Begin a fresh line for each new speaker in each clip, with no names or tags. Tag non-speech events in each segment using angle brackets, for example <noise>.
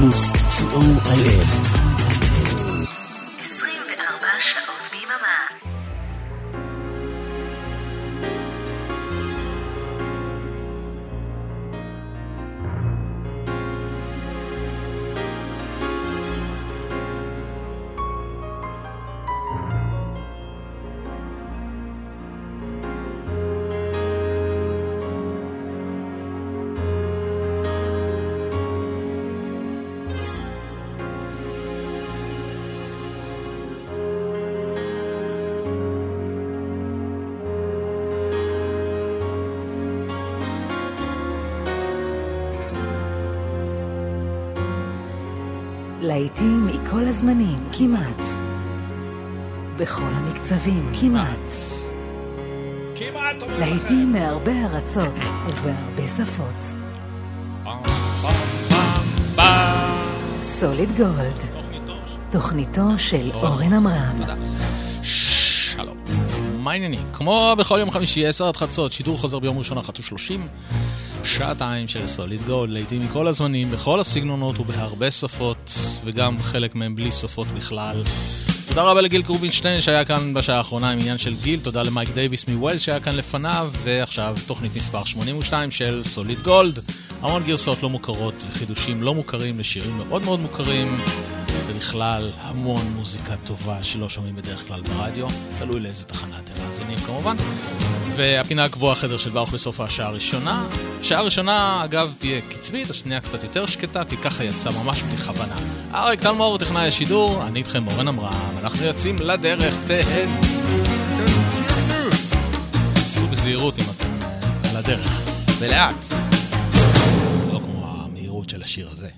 פלוס, co.il. להיטים מכל הזמנים, כמעט. בכל המקצבים, כמעט. כמעט. להיטים מהרבה ארצות ובהרבה שפות. סוליד גולד, תוכניתו של אורן עמרם.
שלום. מה העניינים? כמו בכל יום חמישי, 10 עד חצות, שידור חוזר ביום ראשון, 1 ו-30. שעתיים של סוליד גולד, לעיתים מכל הזמנים, בכל הסגנונות ובהרבה שפות, וגם חלק מהם בלי שפות בכלל. תודה רבה לגיל קרובינשטיין שהיה כאן בשעה האחרונה עם עניין של גיל, תודה למייק דייוויס מווילס שהיה כאן לפניו, ועכשיו תוכנית מספר 82 של סוליד גולד. המון גרסאות לא מוכרות וחידושים לא מוכרים לשירים מאוד מאוד מוכרים, ובכלל המון מוזיקה טובה שלא שומעים בדרך כלל ברדיו, תלוי לאיזה תחנה אתם מאזינים כמובן. והפינה הקבועה חדר של ברוך בסוף השעה הראשונה. השעה הראשונה, אגב, תהיה קצבית, השנייה קצת יותר שקטה, כי ככה יצא ממש בלי כוונה. אריק טלמור, טכנאי השידור, אני איתכם אורן אברהם, אנחנו יוצאים לדרך, תהן. עשו בזהירות אם אתם על הדרך, ולאט. לא כמו המהירות של השיר הזה.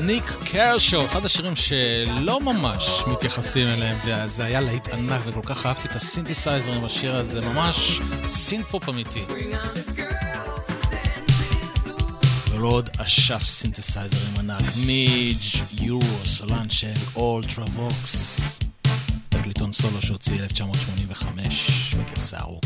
ניק קרשו, אחד השירים שלא ממש מתייחסים אליהם, וזה היה להיט ענק וכל כך אהבתי את הסינתסייזר עם השיר הזה, ממש סינפופ אמיתי. עוד אשף סינתסייזרים ענק, מיג' יורו, סולן של אולטרווקס, תקליטון סולו שהוציא 1985 בגרסה ארוכה.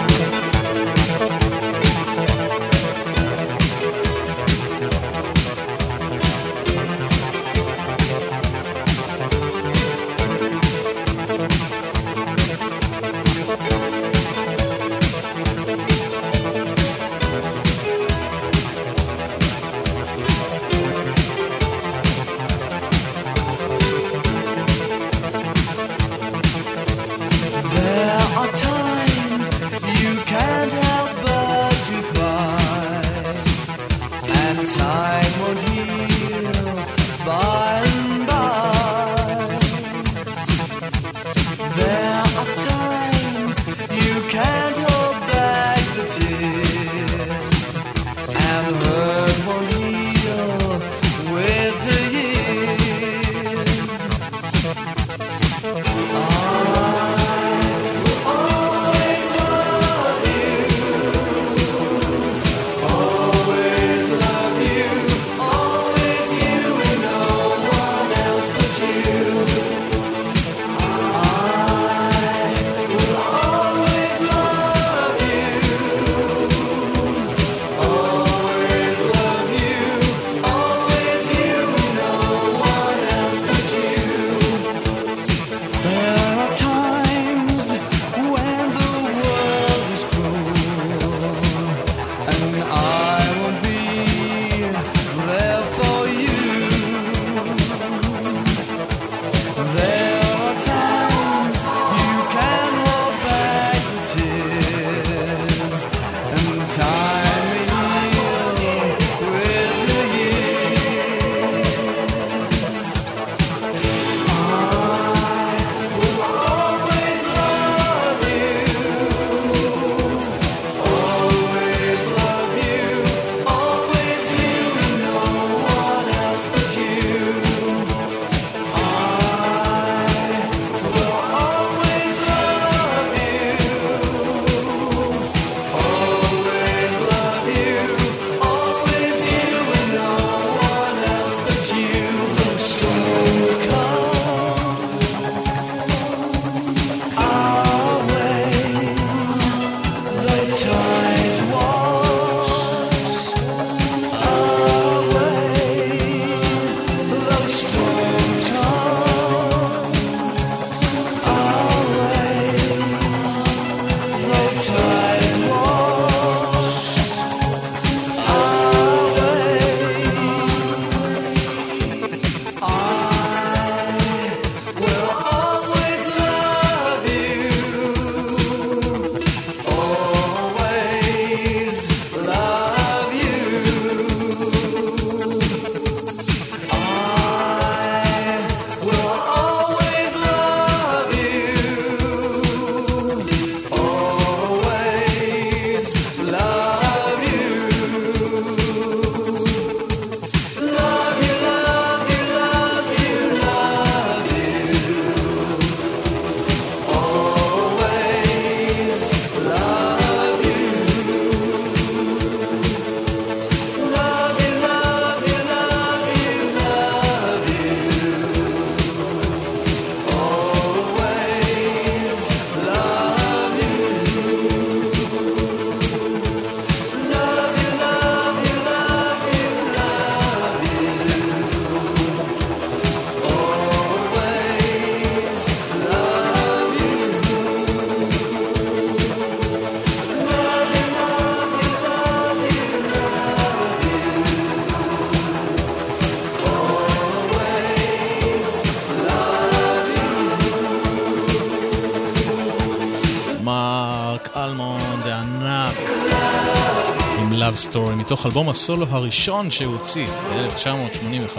מתוך אלבום הסולו הראשון שהוא הוציא ב-1985,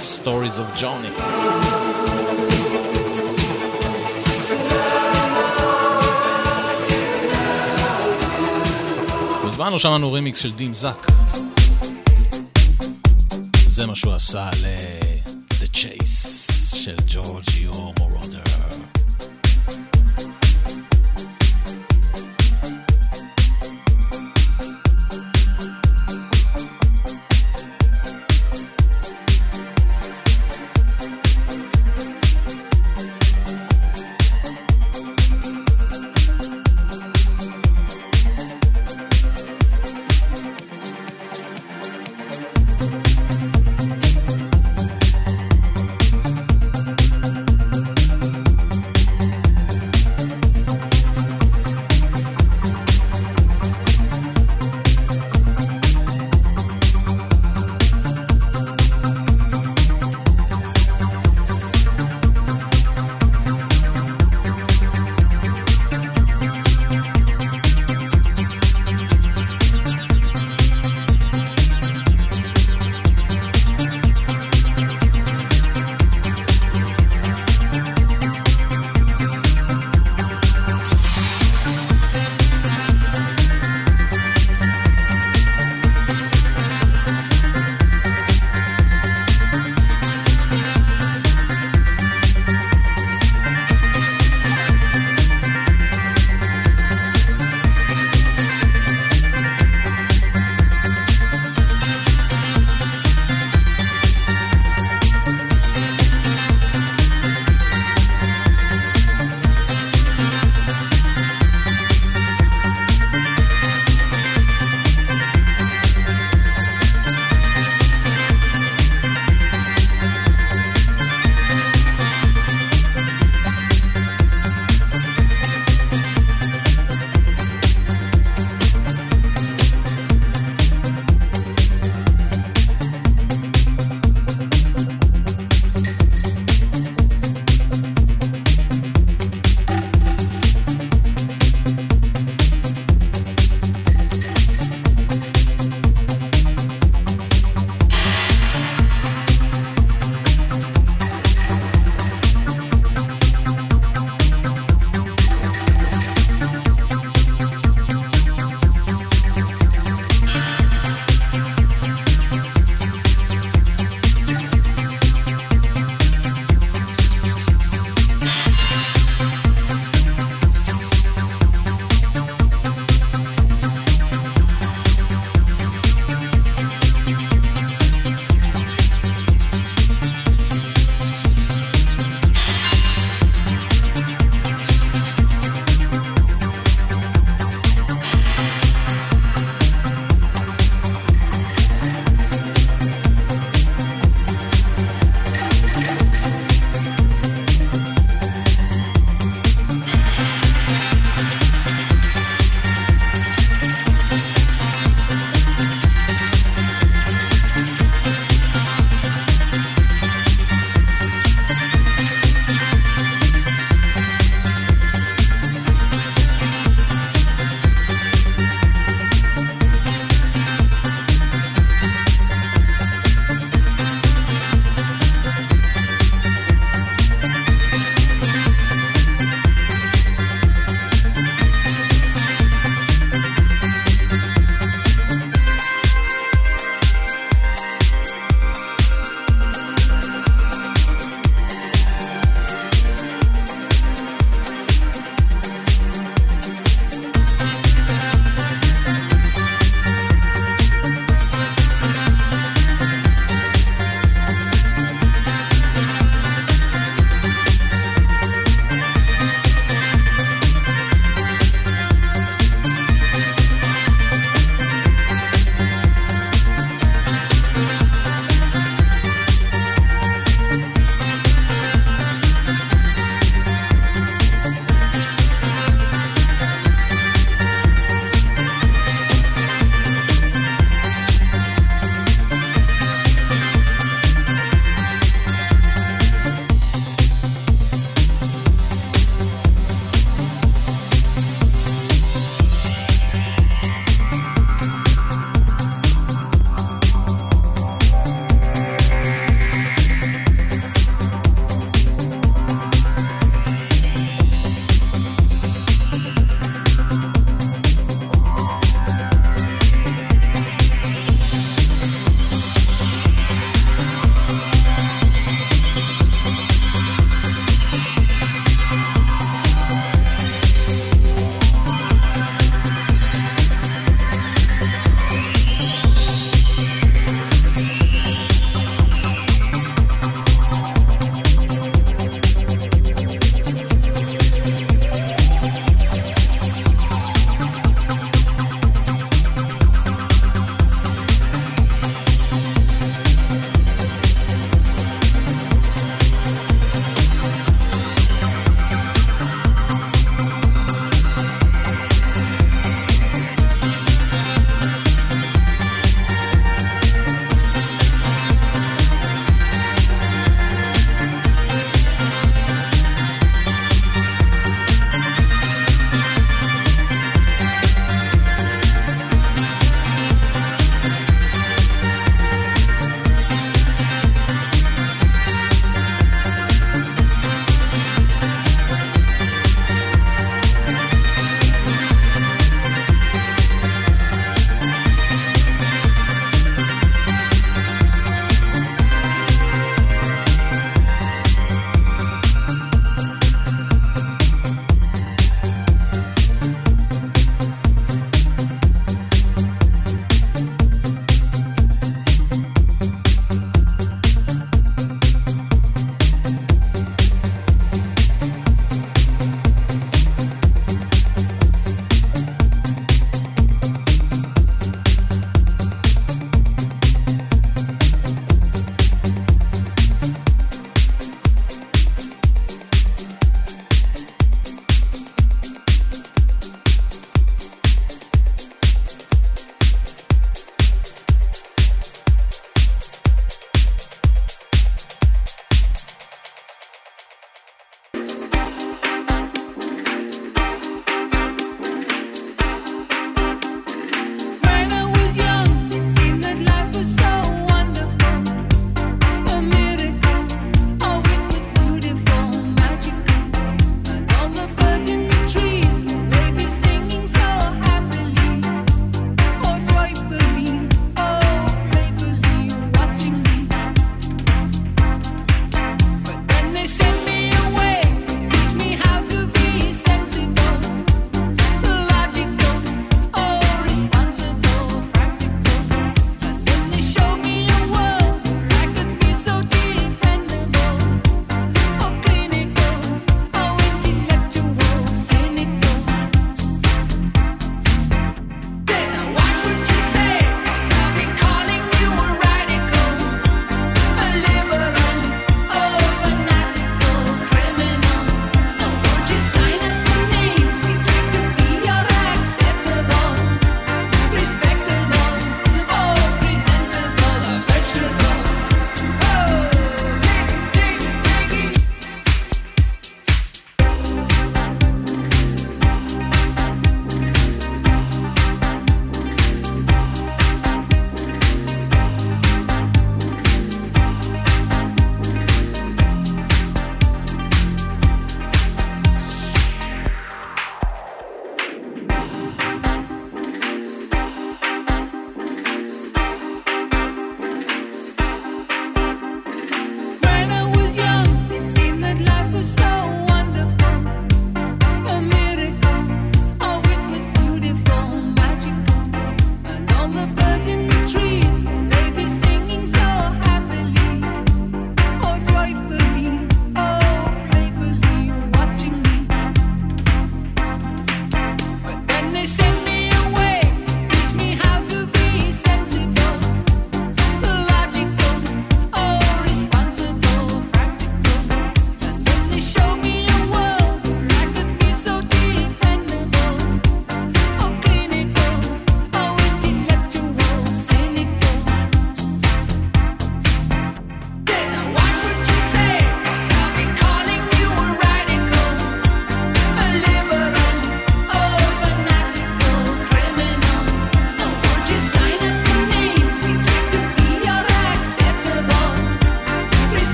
Stories of Johnny. בזמן שמענו רימיקס של דים זאק. זה מה שהוא עשה ל-The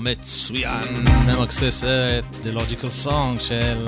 המצוין ממקסס את The Logical Song של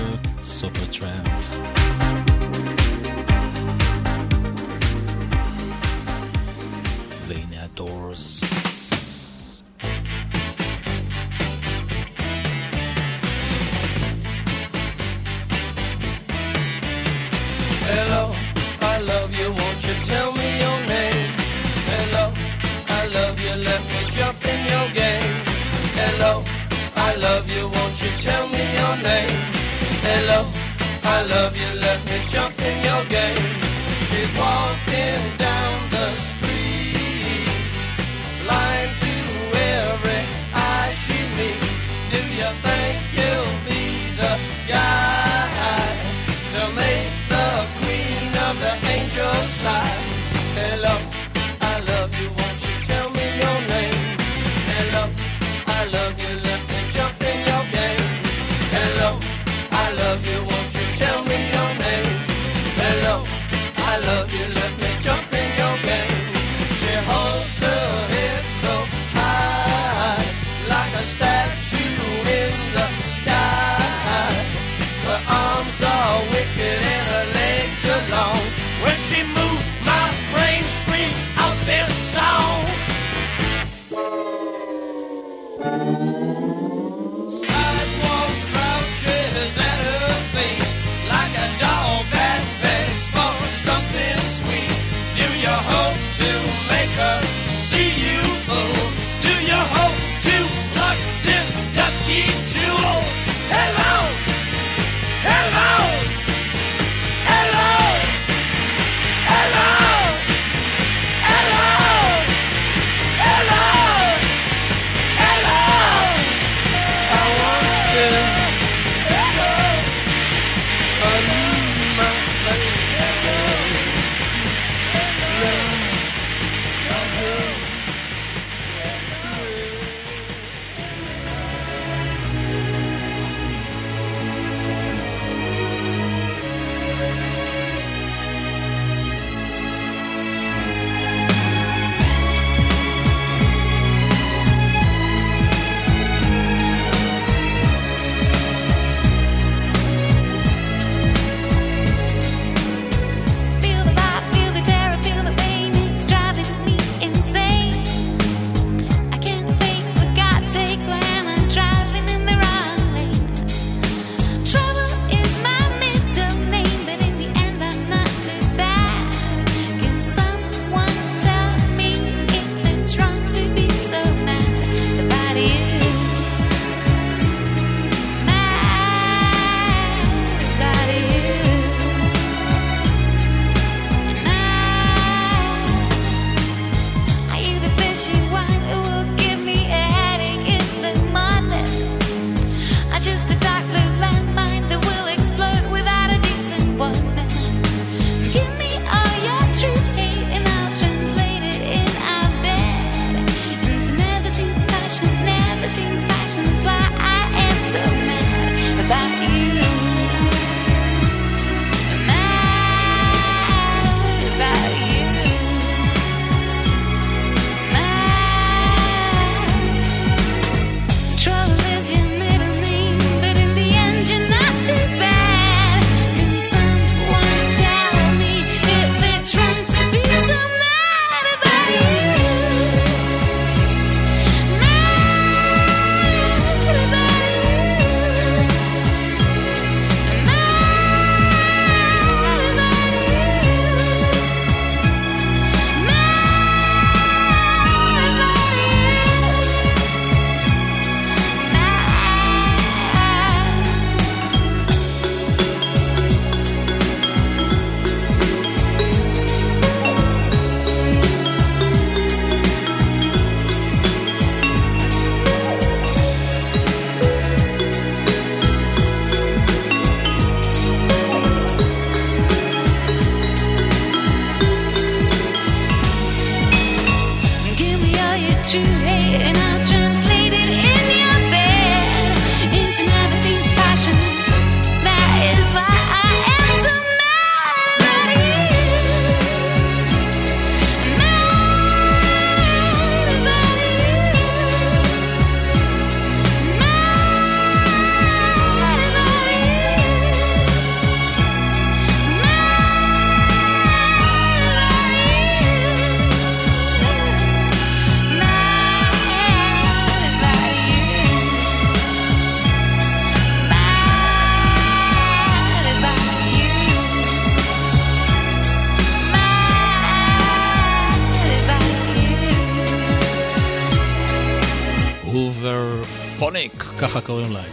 ככה קוראים להם.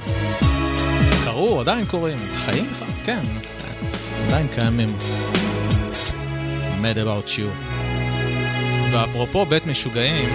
קראו, עדיין קוראים, חיים לך? כן, עדיין קיימים. Mad About You. ואפרופו בית משוגעים,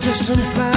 distant planet.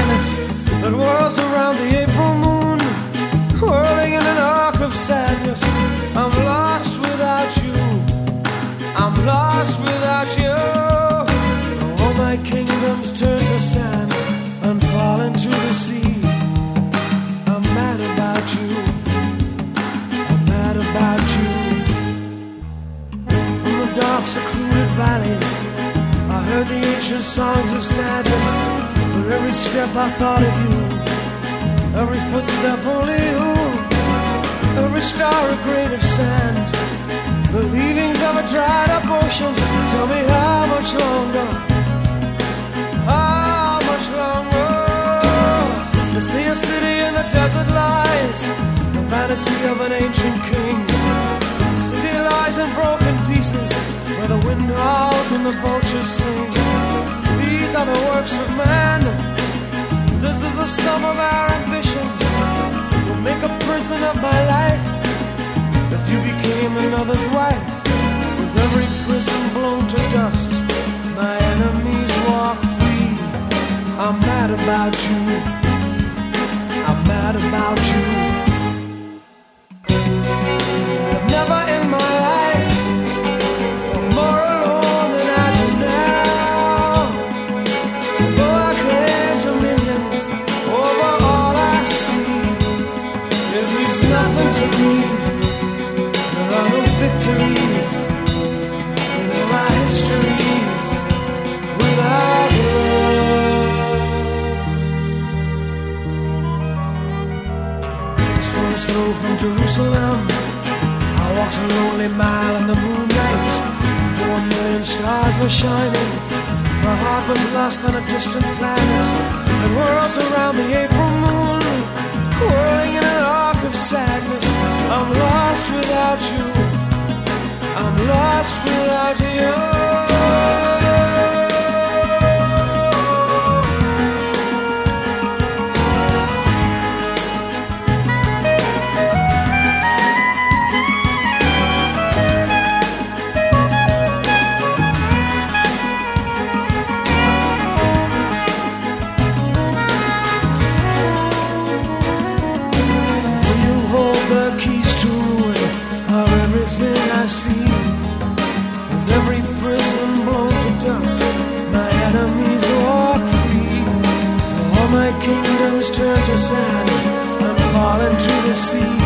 works of man. This is the sum of our ambition. We'll make a prison of my life if you became another's wife. With every prison blown to dust, my
enemies walk free. I'm mad about you. I'm mad about you. Jerusalem. I walked a lonely mile in the moonlight. Four million stars were shining. My heart was lost on a distant planet. The world's around the April moon, whirling in an arc of sadness. I'm lost without you. I'm lost without you. sand. I'm
falling to the sea.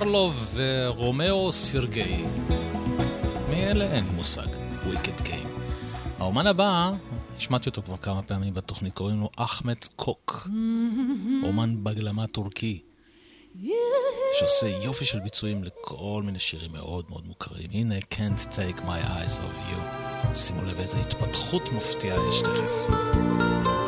קרלוב ורומאו סירגי. מי אלה? אין מושג. וויקד גיים. האומן הבא, השמעתי אותו כבר כמה פעמים בתוכנית, קוראים לו אחמד קוק. אומן בגלמה טורקי. שעושה יופי של ביצועים לכל מיני שירים מאוד מאוד מוכרים. הנה, Can't Take My Eyes of You. שימו לב איזה התפתחות מפתיעה יש תכף.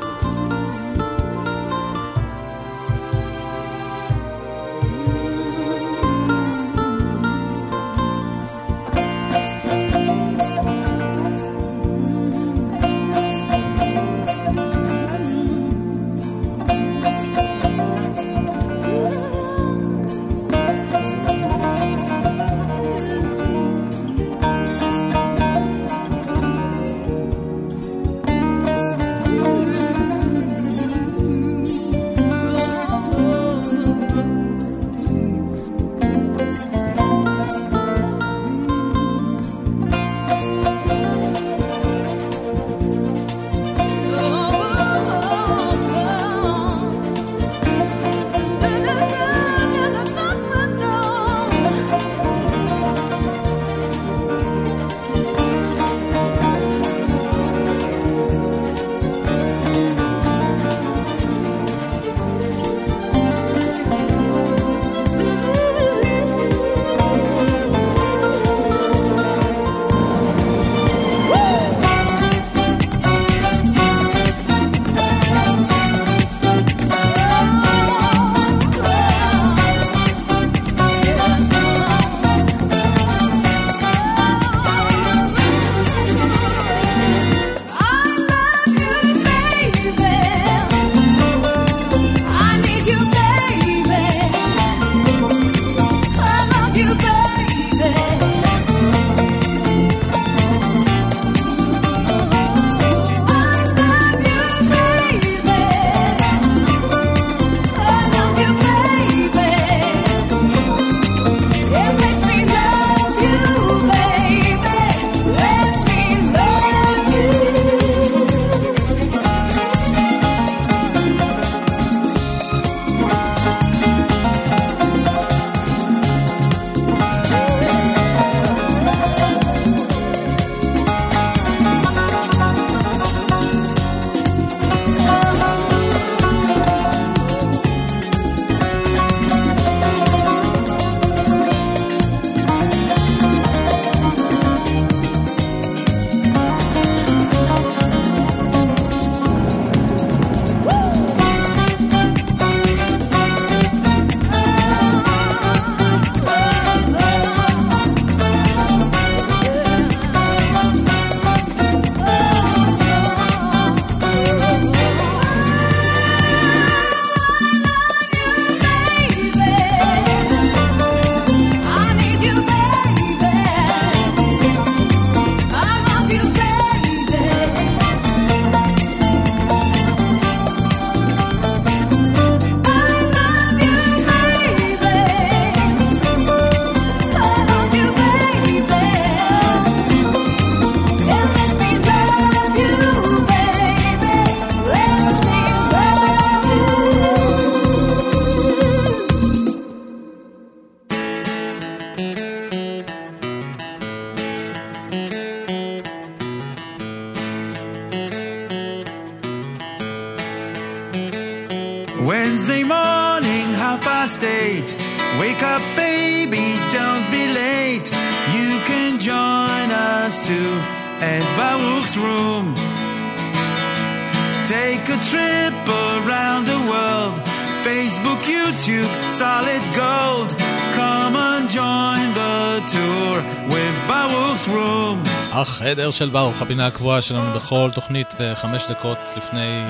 החדר של ברוך, הפינה הקבועה שלנו בכל תוכנית בחמש דקות לפני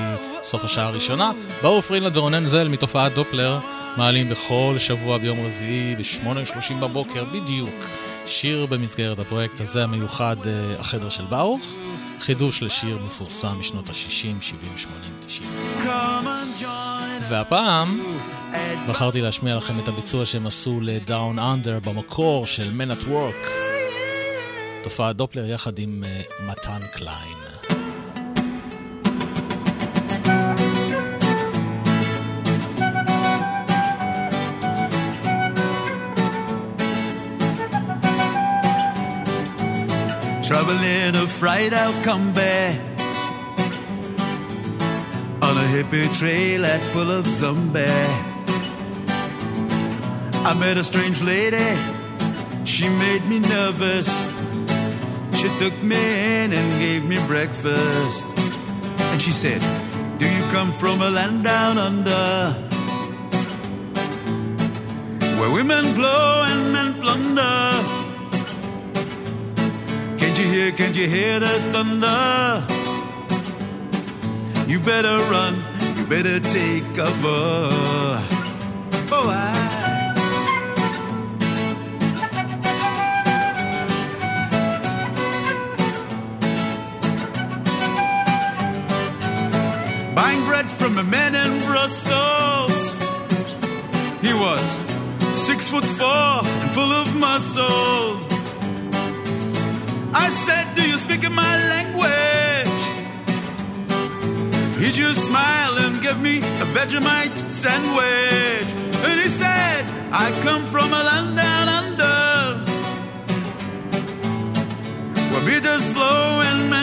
סוף השעה הראשונה. ברוך פרינלד ורונן זל מתופעת דופלר מעלים בכל שבוע ביום רביעי ב-8.30 בבוקר בדיוק. שיר במסגרת הפרויקט הזה המיוחד, אה, החדר של ברוך. חידוש לשיר מפורסם משנות ה-60, 70, 80, 90. והפעם בחרתי להשמיע לכם את הביצוע שהם עשו ל-Down Under במקור של Man at Work. תופעת דופלר יחד עם מתן קליין.
Trouble in a fright, I'll come back. On a hippie trail at full of zombie. I met a strange lady, she made me nervous. She took me in and gave me breakfast. And she said, Do you come from a land down under? Where women blow and men plunder. Can't you hear, can't you hear the thunder? You better run, you better take cover. Oh, I. from a man in Brussels. He was six foot four and full of muscle. I said, Do you speak in my language? He just smiled and gave me a Vegemite sandwich. And he said, I come from a land down under where bitters flow and men.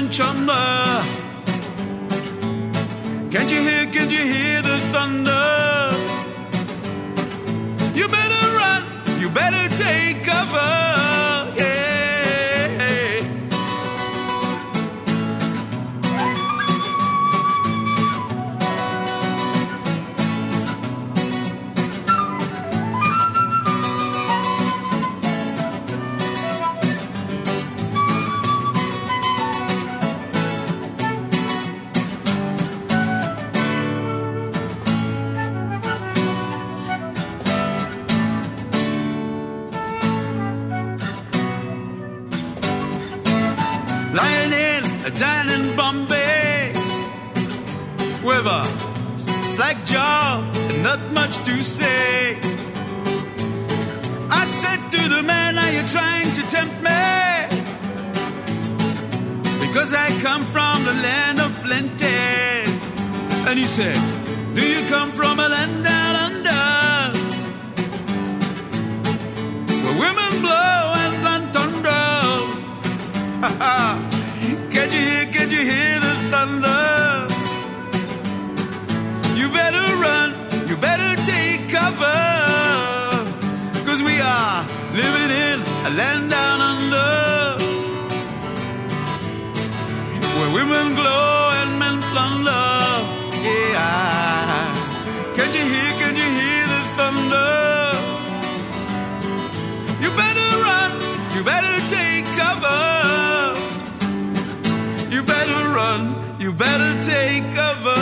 Can't you hear, can't you hear the thunder? You better run, you better take cover. Not much to say. I said to the man, Are you trying to tempt me? Because I come from the land of plenty. And he said, Do you come from a land down under? Where women blow and plant thunder. Can't <laughs> a land down under. Where women glow and men plunder. Yeah. Can't you hear, can't you hear the thunder? You better run, you better take cover. You better run, you better take cover.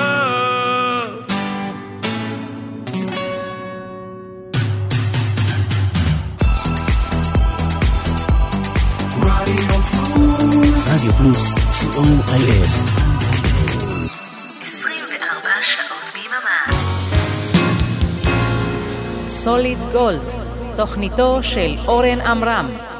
פלוס, co.il
24 שעות ביממה. סוליד גולד, תוכניתו של אורן עמרם.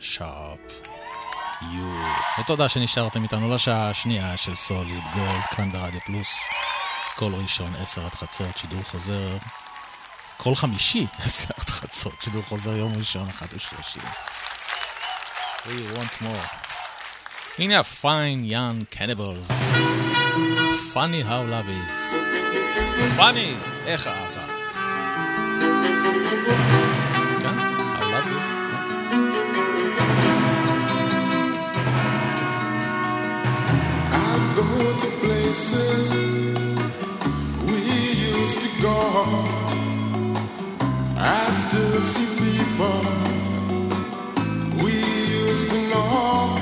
שרפ. יו. ותודה שנשארתם איתנו לשעה השנייה של סוליד גולד, כאן ברדיו פלוס. כל ראשון, 10 עד חצות, שידור חוזר. כל חמישי, 10 עד חצות, שידור חוזר יום ראשון, 1 ו-30. We want more. הנה ה-fine young cannibals. funny how love is. funny, איך אהבה.
To places we used to go. I still see people we used to know.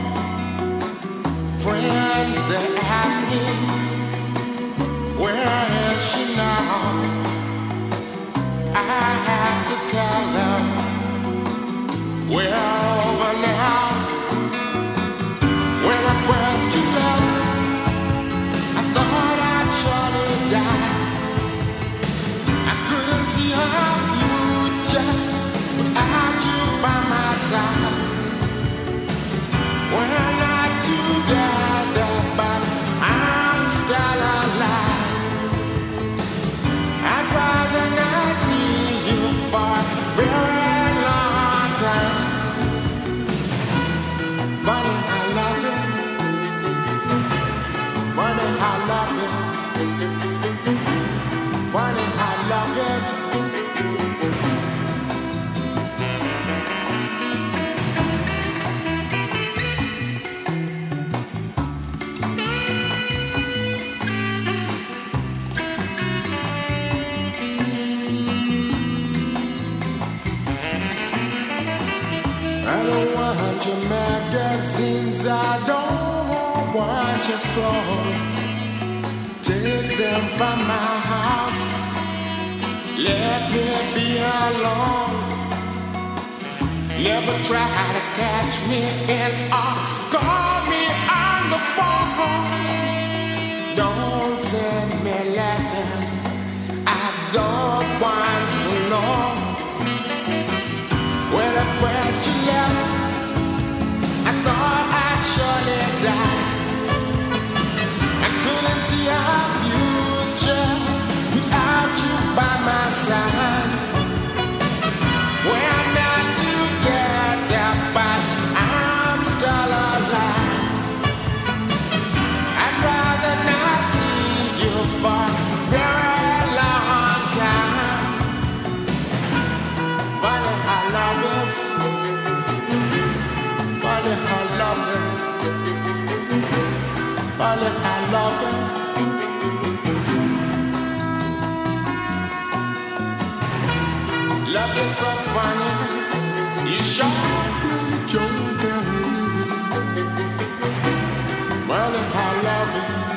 Friends that ask me, where is she now? I have to tell them, we're over now. Me be alone. Never try to catch me in or call me on the phone. Don't send me letters, I don't want to know. When at first you left, I thought I'd surely die. I couldn't see our future so funny. You sure been joking. Funny how love is.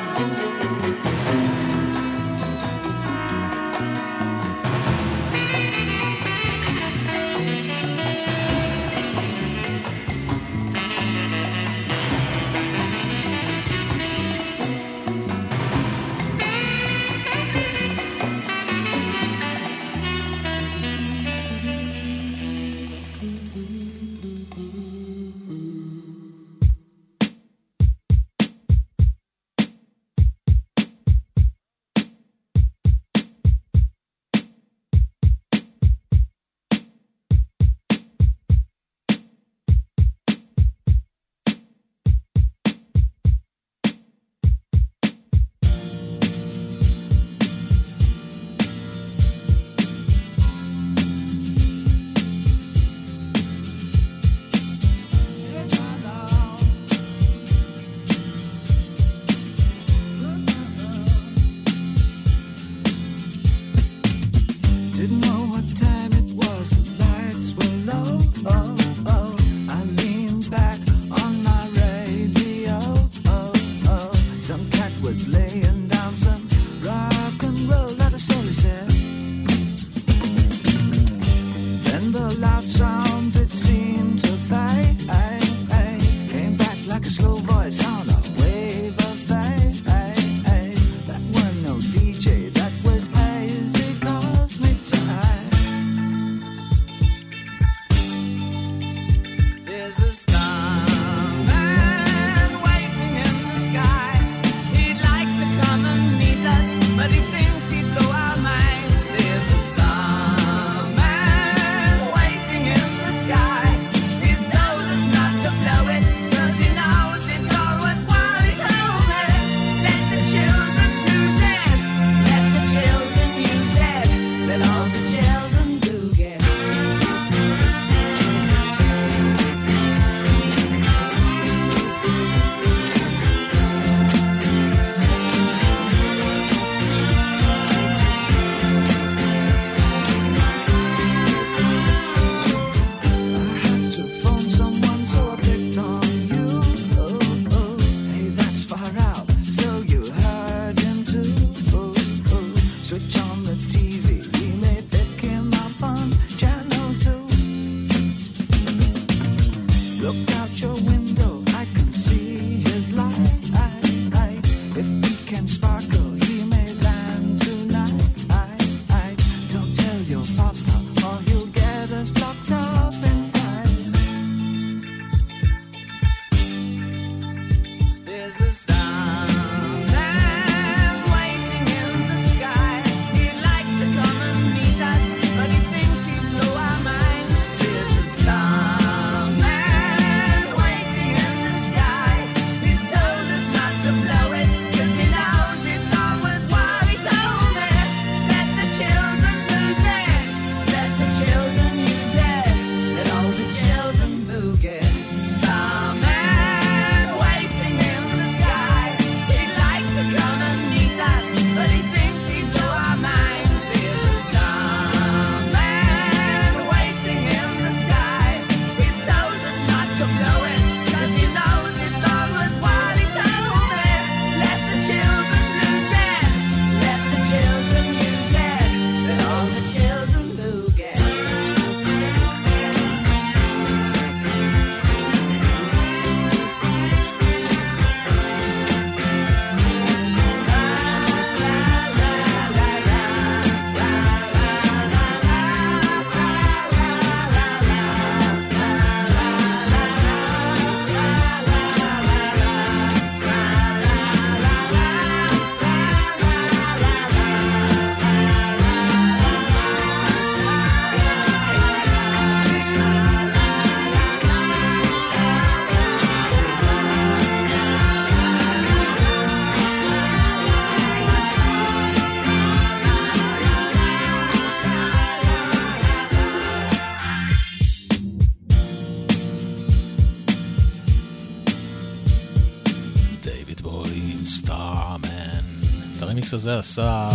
הזה עשה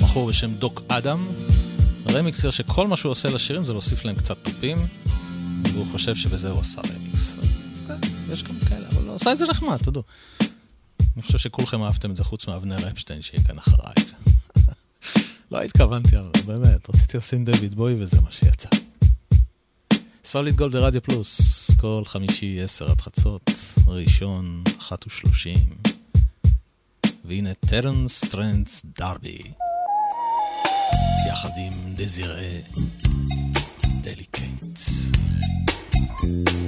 בחור בשם דוק אדם, רמיקסר שכל מה שהוא עושה לשירים זה להוסיף להם קצת תופים, והוא חושב שבזה הוא עשה רמיקס. כן, יש גם כאלה, אבל הוא עשה את זה נחמד, תודו. אני חושב שכולכם אהבתם את זה חוץ מאבנר אפשטיין שיהיה כאן אחריי. <laughs> לא התכוונתי, אבל באמת, רציתי לשים דויד בוי וזה מה שיצא. סוליד גולד ברדיו פלוס, כל חמישי עשר עד חצות, ראשון, אחת ושלושים. והנה טרנס טרנס דרבי, יחד עם דזירה דליקייט.
like snow,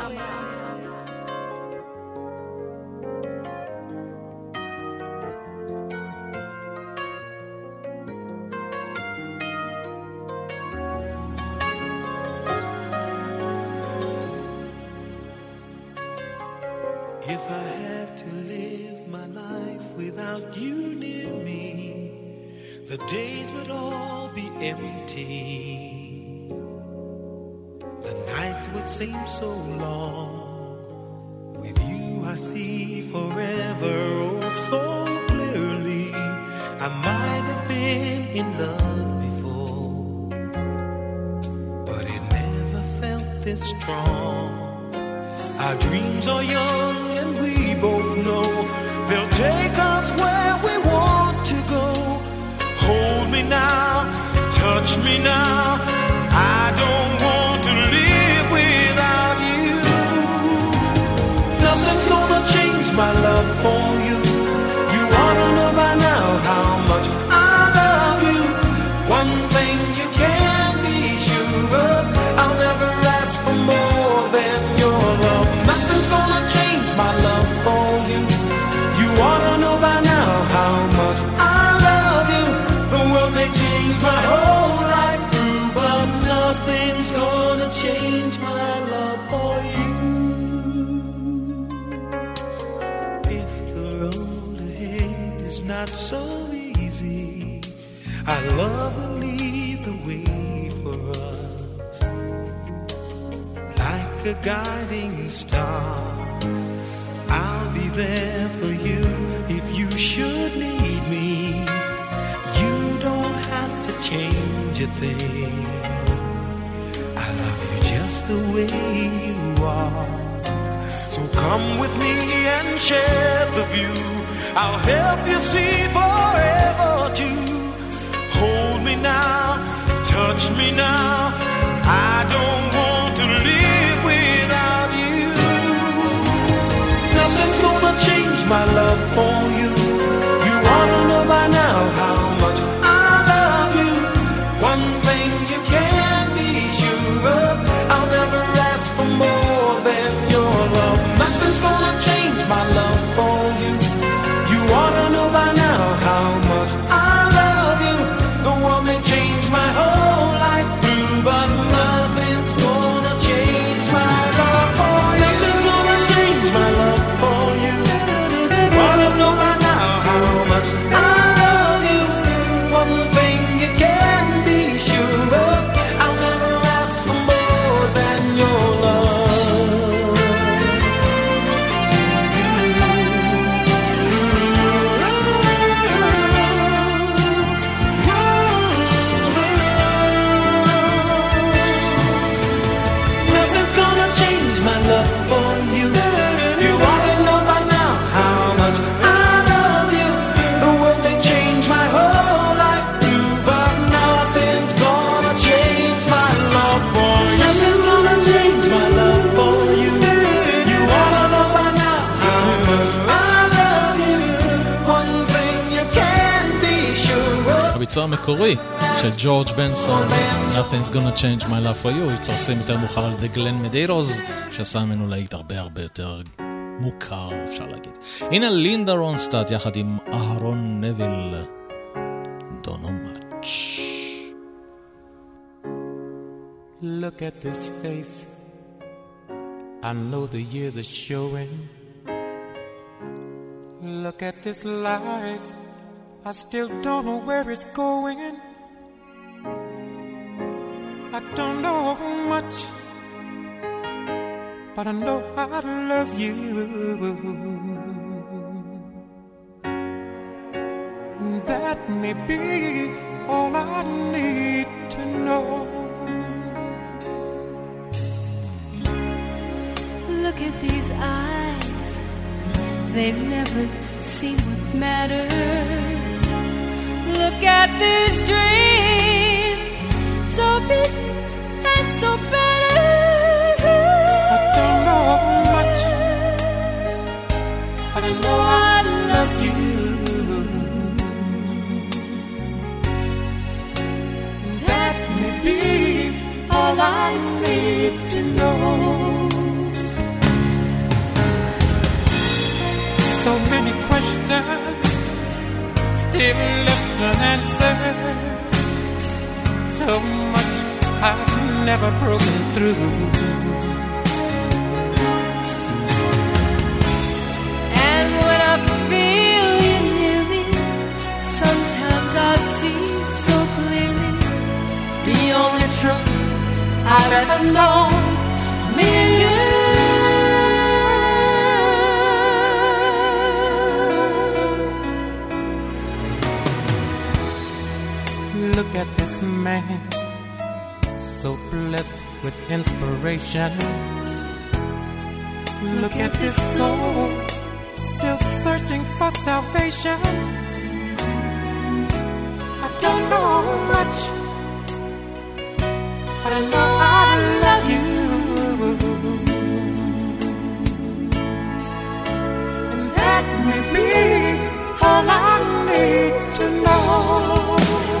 ביצוע המקורי של ג'ורג' בנסון, Nothing's Gonna Change My Love for You, התפרסם יותר מאוחר על ידי גלן מדיירוז, שעשה ממנו להיט הרבה הרבה יותר מוכר, אפשר להגיד. הנה לינדה רונסטאט יחד עם אהרון נביל, דונו מאץ'.
Look at this face, I know the years are showing. Look at this life. I still don't know where it's going. I don't know much, but I know I love you. And that may be all I need to know.
Look at these eyes, they've never seen what matters. Look at these dreams, so big and so better.
I don't know much, but I know I love you. And that may be all I need to know. So many questions still left unanswered. So much I've never broken through.
And when I feel you near me, sometimes I see so clearly the only truth I've ever known me and you.
Look at this man, so blessed with inspiration. Look at this soul, still searching for salvation. I don't know much, but I know I love you. And that may be all I need to know.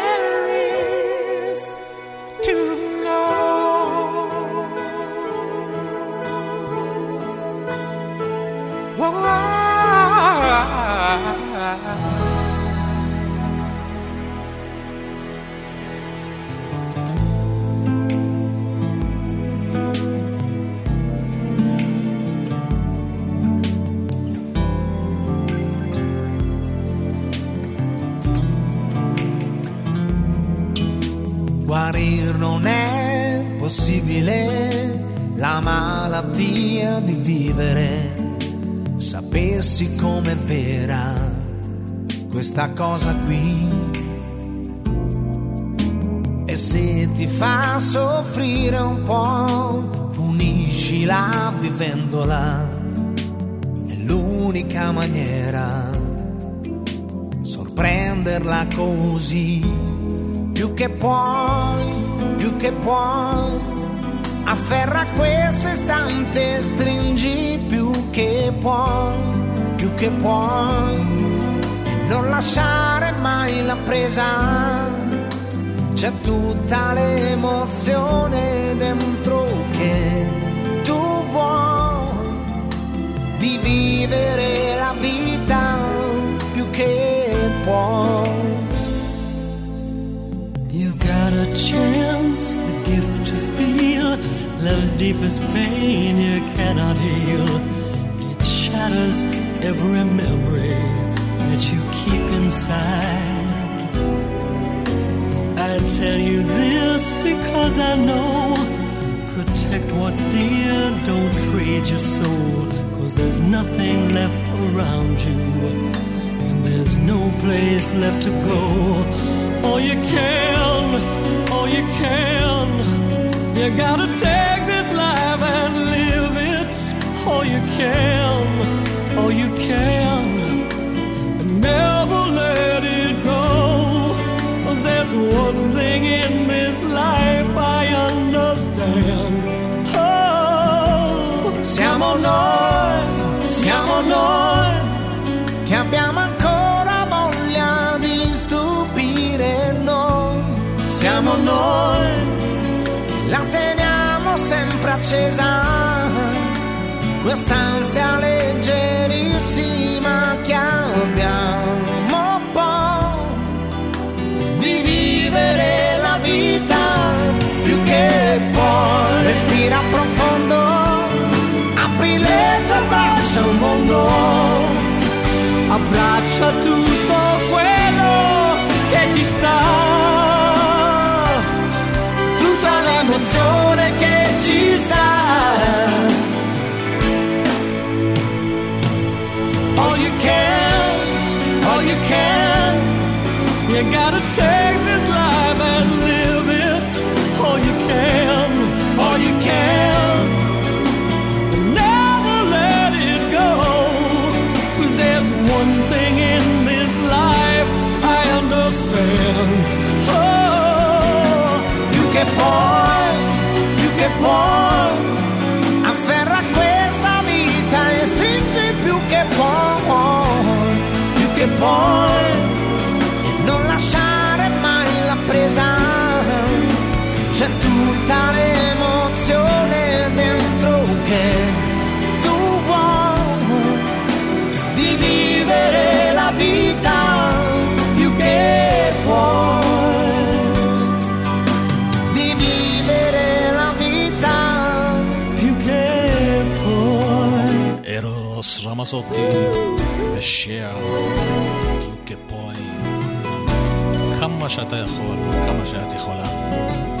possibile la malattia di vivere. Sapessi com'è vera questa cosa qui. E se ti fa soffrire un po', puniscila vivendola. È l'unica maniera sorprenderla così più che puoi, più che puoi, afferra questo istante, stringi più che puoi, più che puoi, e non lasciare mai la presa, c'è tutta l'emozione dentro che tu vuoi di vivere la vita più che puoi.
You've got a chance, the gift to feel love's deepest pain you cannot heal. It shatters every memory that you keep inside. I tell you this because I know. Protect what's dear, don't trade your soul. Cause there's nothing left around you. And there's no place left to go. All you can, all you can. You gotta take this life and live it. All you can, all you can. And never let it go. there's one thing in this life I understand. Oh,
Siamo noi, siamo noi Siamo noi la teniamo sempre accesa, quest'ansia leggerissima che abbiamo poi di vivere la vita più che puoi. Respira profondo, apri le tue braccia a un mondo.
Abbraccia tutto persone che ci sta.
All you can, all
you can, you gotta take this life and live it. All you can, all you can. Never let it go. Cause there's one thing in this life I understand. Oh,
you can fall. puoi, afferra questa vita e stringi più che puoi, più che puoi.
הזאתי
אותי ושאר you כפויים כמה שאתה יכול, כמה שאת יכולה.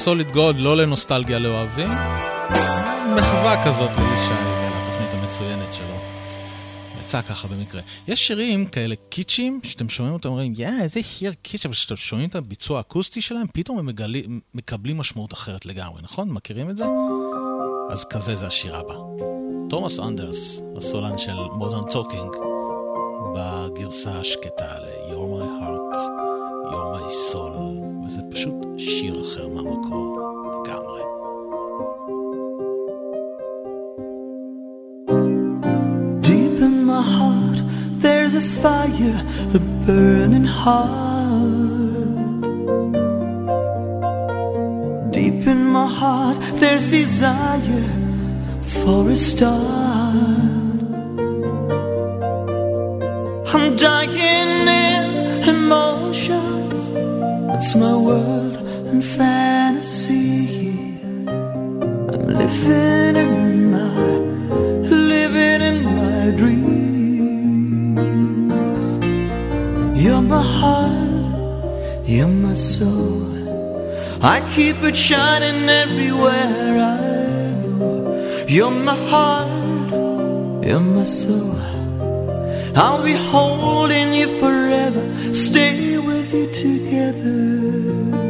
לסוליד גוד, לא לנוסטלגיה לאוהבים. מחווה כזאת לישי ולתוכנית המצוינת שלו. יצא ככה במקרה. יש שירים כאלה קיצ'ים, שאתם שומעים אותם אומרים, יא, איזה שיר קיצ', אבל כשאתם שומעים את הביצוע האקוסטי שלהם, פתאום הם מגלי, מקבלים משמעות אחרת לגמרי, נכון? מכירים את זה? אז כזה זה השיר הבא. תומאס אנדרס, הסולן של מודרן טוקינג, בגרסה השקטה heart.
Deep in my heart, there's desire for a start. I'm dying in emotions. It's my world and fantasy. I keep it shining everywhere I go. You're my heart, you're my soul. I'll be holding you forever, stay with you together.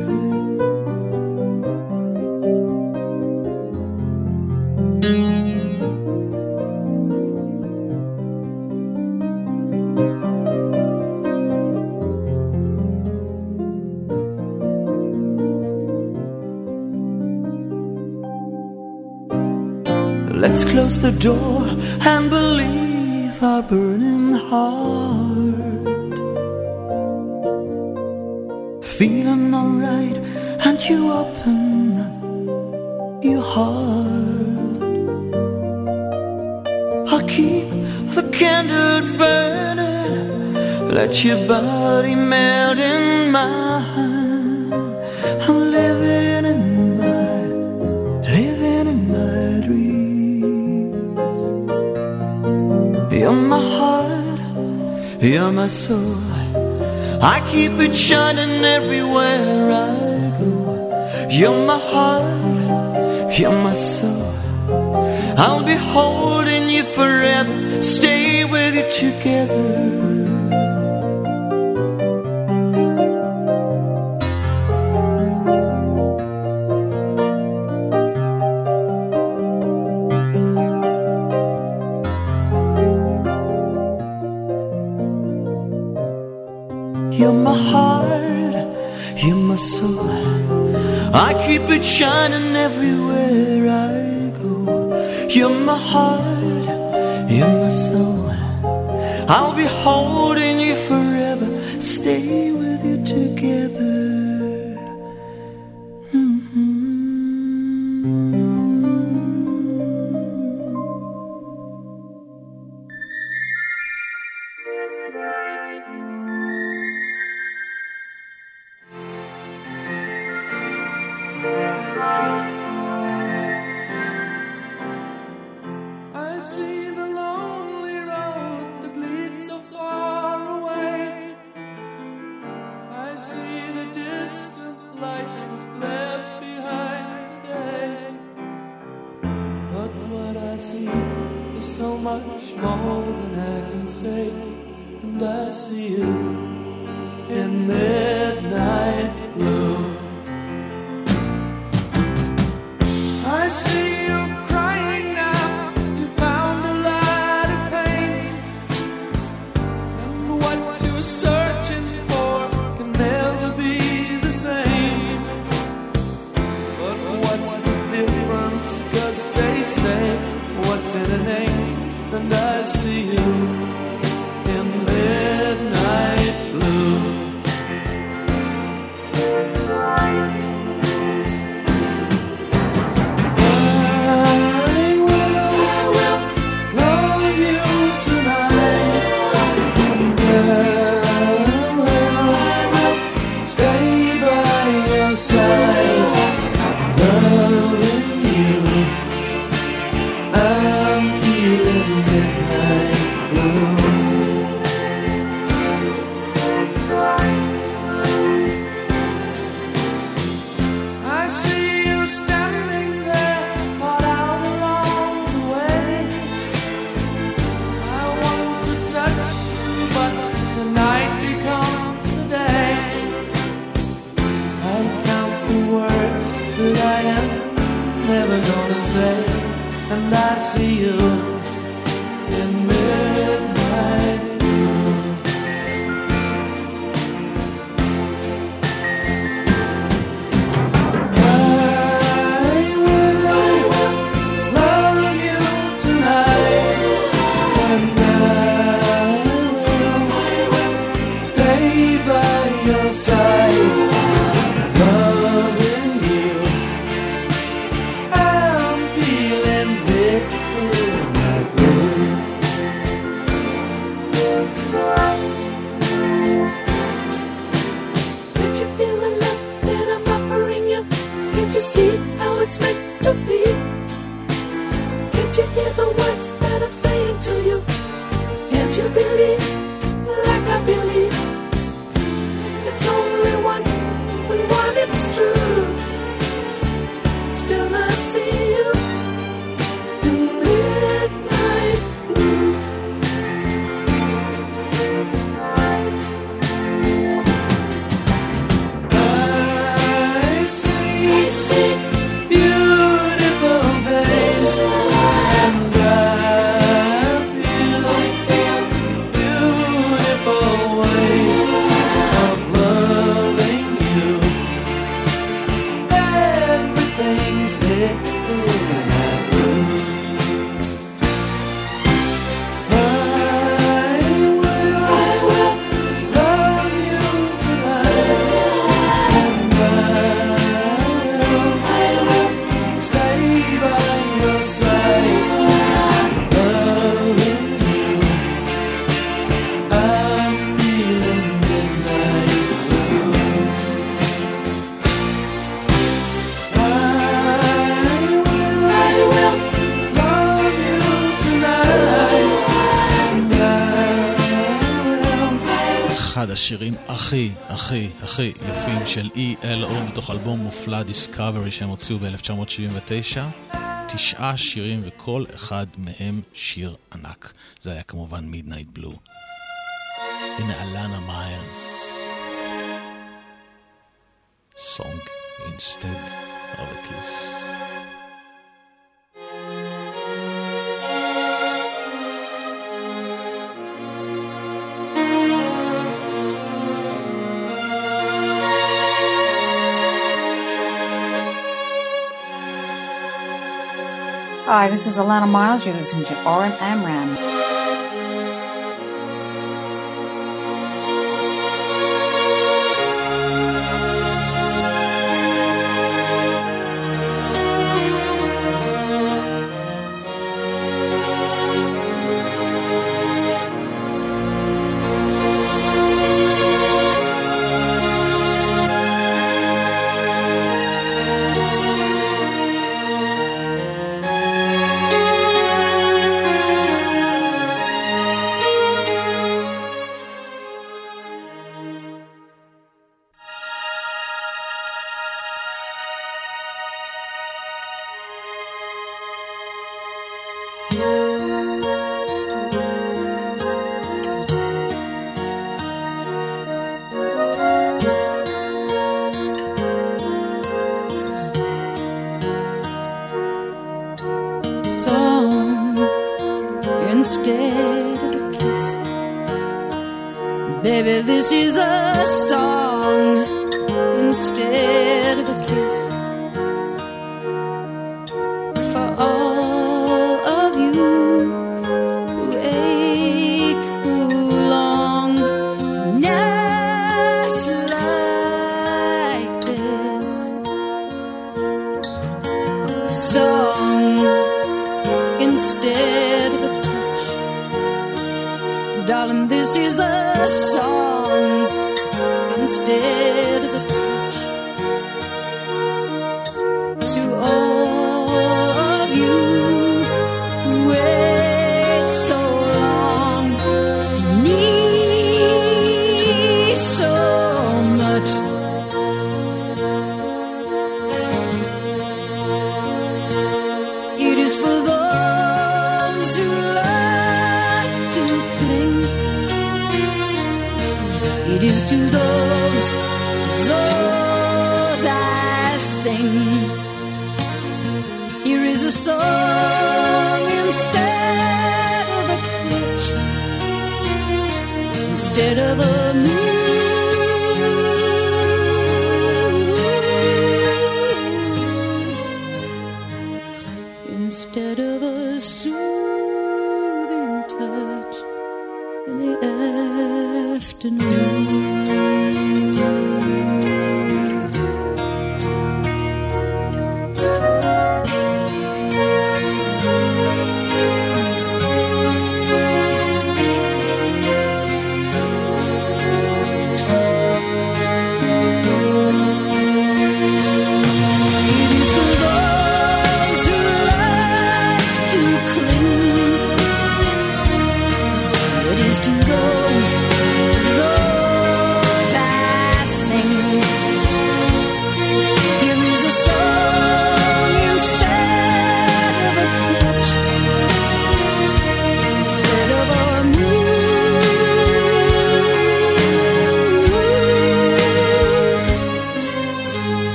The door and believe our burning heart. Feeling alright, and you open your heart. I'll keep the candles burning. Let your body melt in mine. You're my soul. I keep it shining everywhere I go. You're my heart, you're my soul. I'll be holding you forever, stay with you together. Keep it shining everywhere I go. You're my heart, you're my soul. I'll be holding you forever, stay
השירים הכי, הכי, הכי יפים של E.L.O. מתוך אלבום מופלא Discovery שהם הוציאו ב-1979. תשעה שירים וכל אחד מהם שיר ענק. זה היה כמובן מידנייט בלו. הנה אלנה מיירס.
Hi, this is Alannah Myles. You're listening to Oren Amram.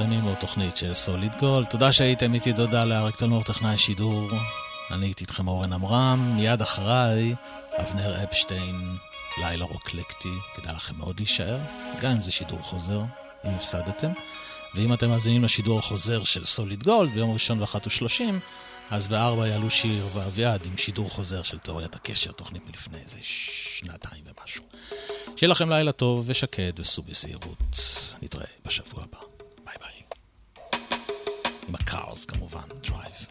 מסיימים עוד תוכנית של סוליד גולד. תודה שהייתם איתי, תודה לאריק תלמור, טכנאי שידור. אני הייתי איתכם אורן עמרם, מיד אחריי אבנר אפשטיין, לילה רוקלקטי. כדאי לכם מאוד להישאר, גם אם זה שידור חוזר, אם הפסדתם. ואם אתם מאזינים לשידור החוזר של סוליד גולד ביום ראשון באחת ושלושים, אז בארבע יעלו שיר ואביעד עם שידור חוזר של תיאוריית הקשר, תוכנית מלפני איזה שנתיים ומשהו. שיהיה לכם לילה טוב ושקט וסעו בזהירות. נתראה בשבוע הבא. ביי ביי. עם הקארס כמובן, דרייב.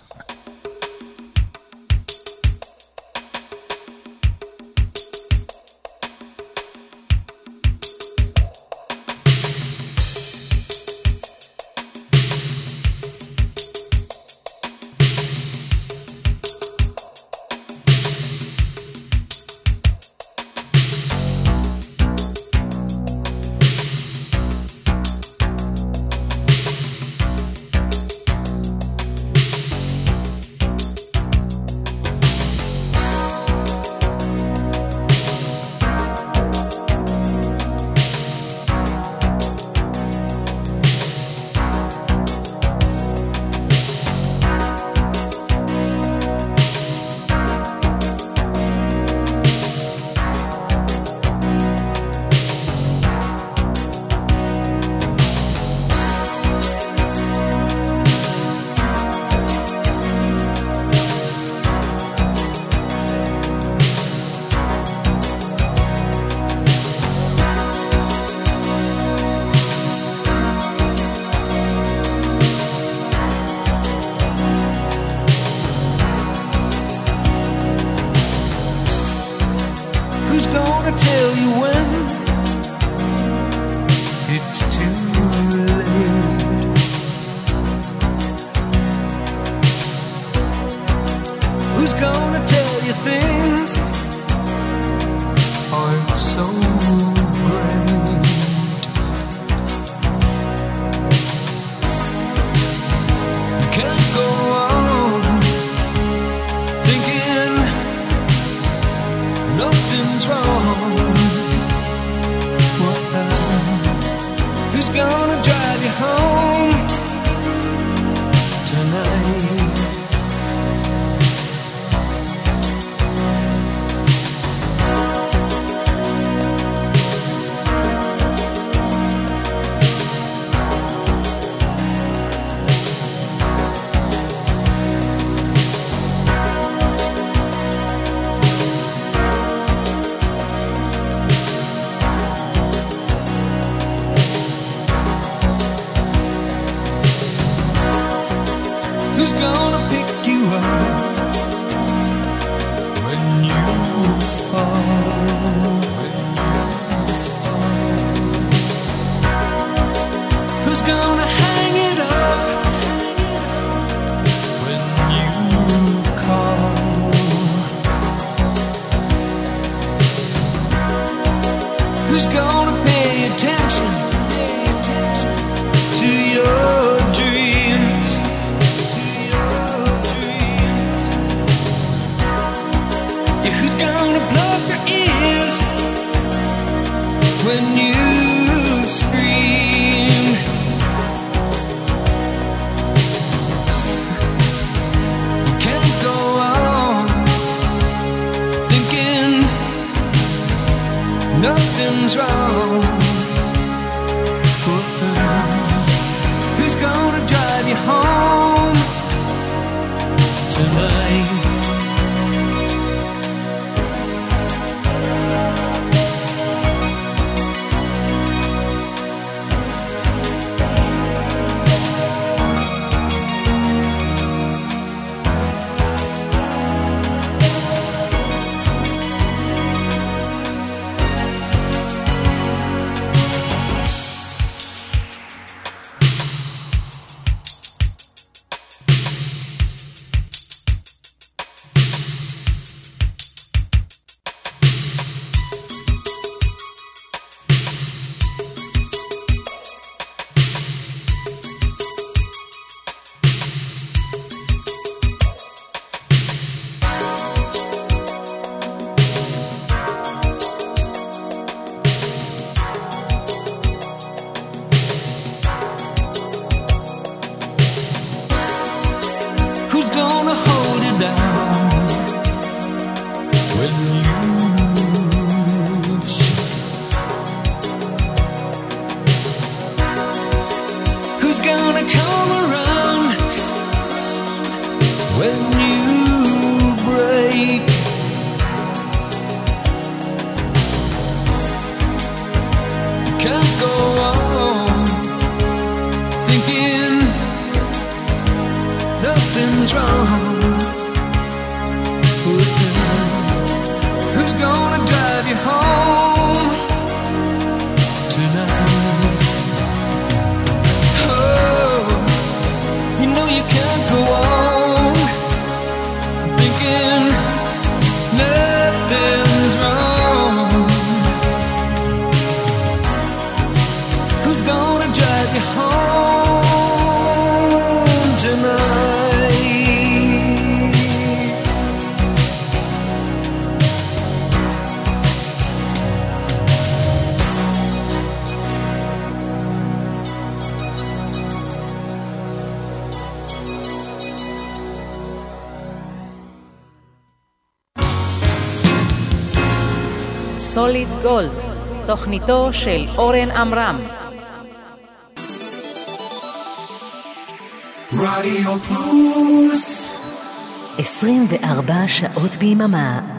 Who's gonna pick you up when you fall?
תוכניתו של אורן עמרם.
רדיו פלוס
24 שעות ביממה